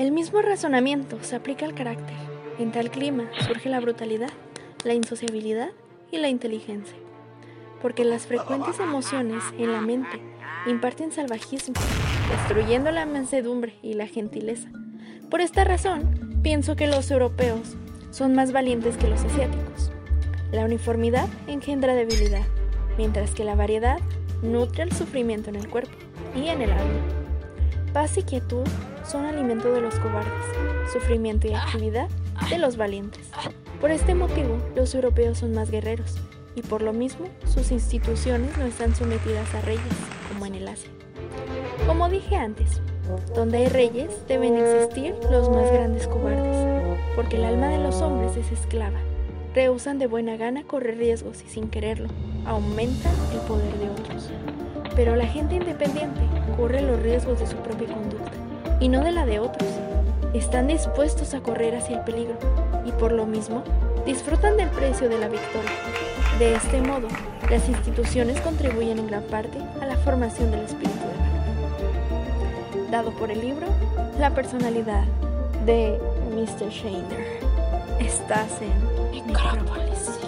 El mismo razonamiento se aplica al carácter. En tal clima surge la brutalidad, la insociabilidad y la inteligencia. Porque las frecuentes emociones en la mente imparten salvajismo, destruyendo la mansedumbre y la gentileza. Por esta razón, pienso que los europeos son más valientes que los asiáticos. La uniformidad engendra debilidad, mientras que la variedad nutre el sufrimiento en el cuerpo y en el alma. Paz y quietud son alimento de los cobardes, sufrimiento y actividad de los valientes. Por este motivo, los europeos son más guerreros, y por lo mismo sus instituciones no están sometidas a reyes, como en el Asia. Como dije antes, donde hay reyes deben existir los más grandes cobardes, porque el alma de los hombres es esclava. Rehusan de buena gana correr riesgos y sin quererlo, aumentan el poder de otros. Pero la gente independiente corre los riesgos de su propia conducta y no de la de otros. Están dispuestos a correr hacia el peligro y por lo mismo disfrutan del precio de la victoria. De este modo, las instituciones contribuyen en gran parte a la formación del espíritu de la Dado por el libro La personalidad de Mr. Shainer. Estás en Necrópolis.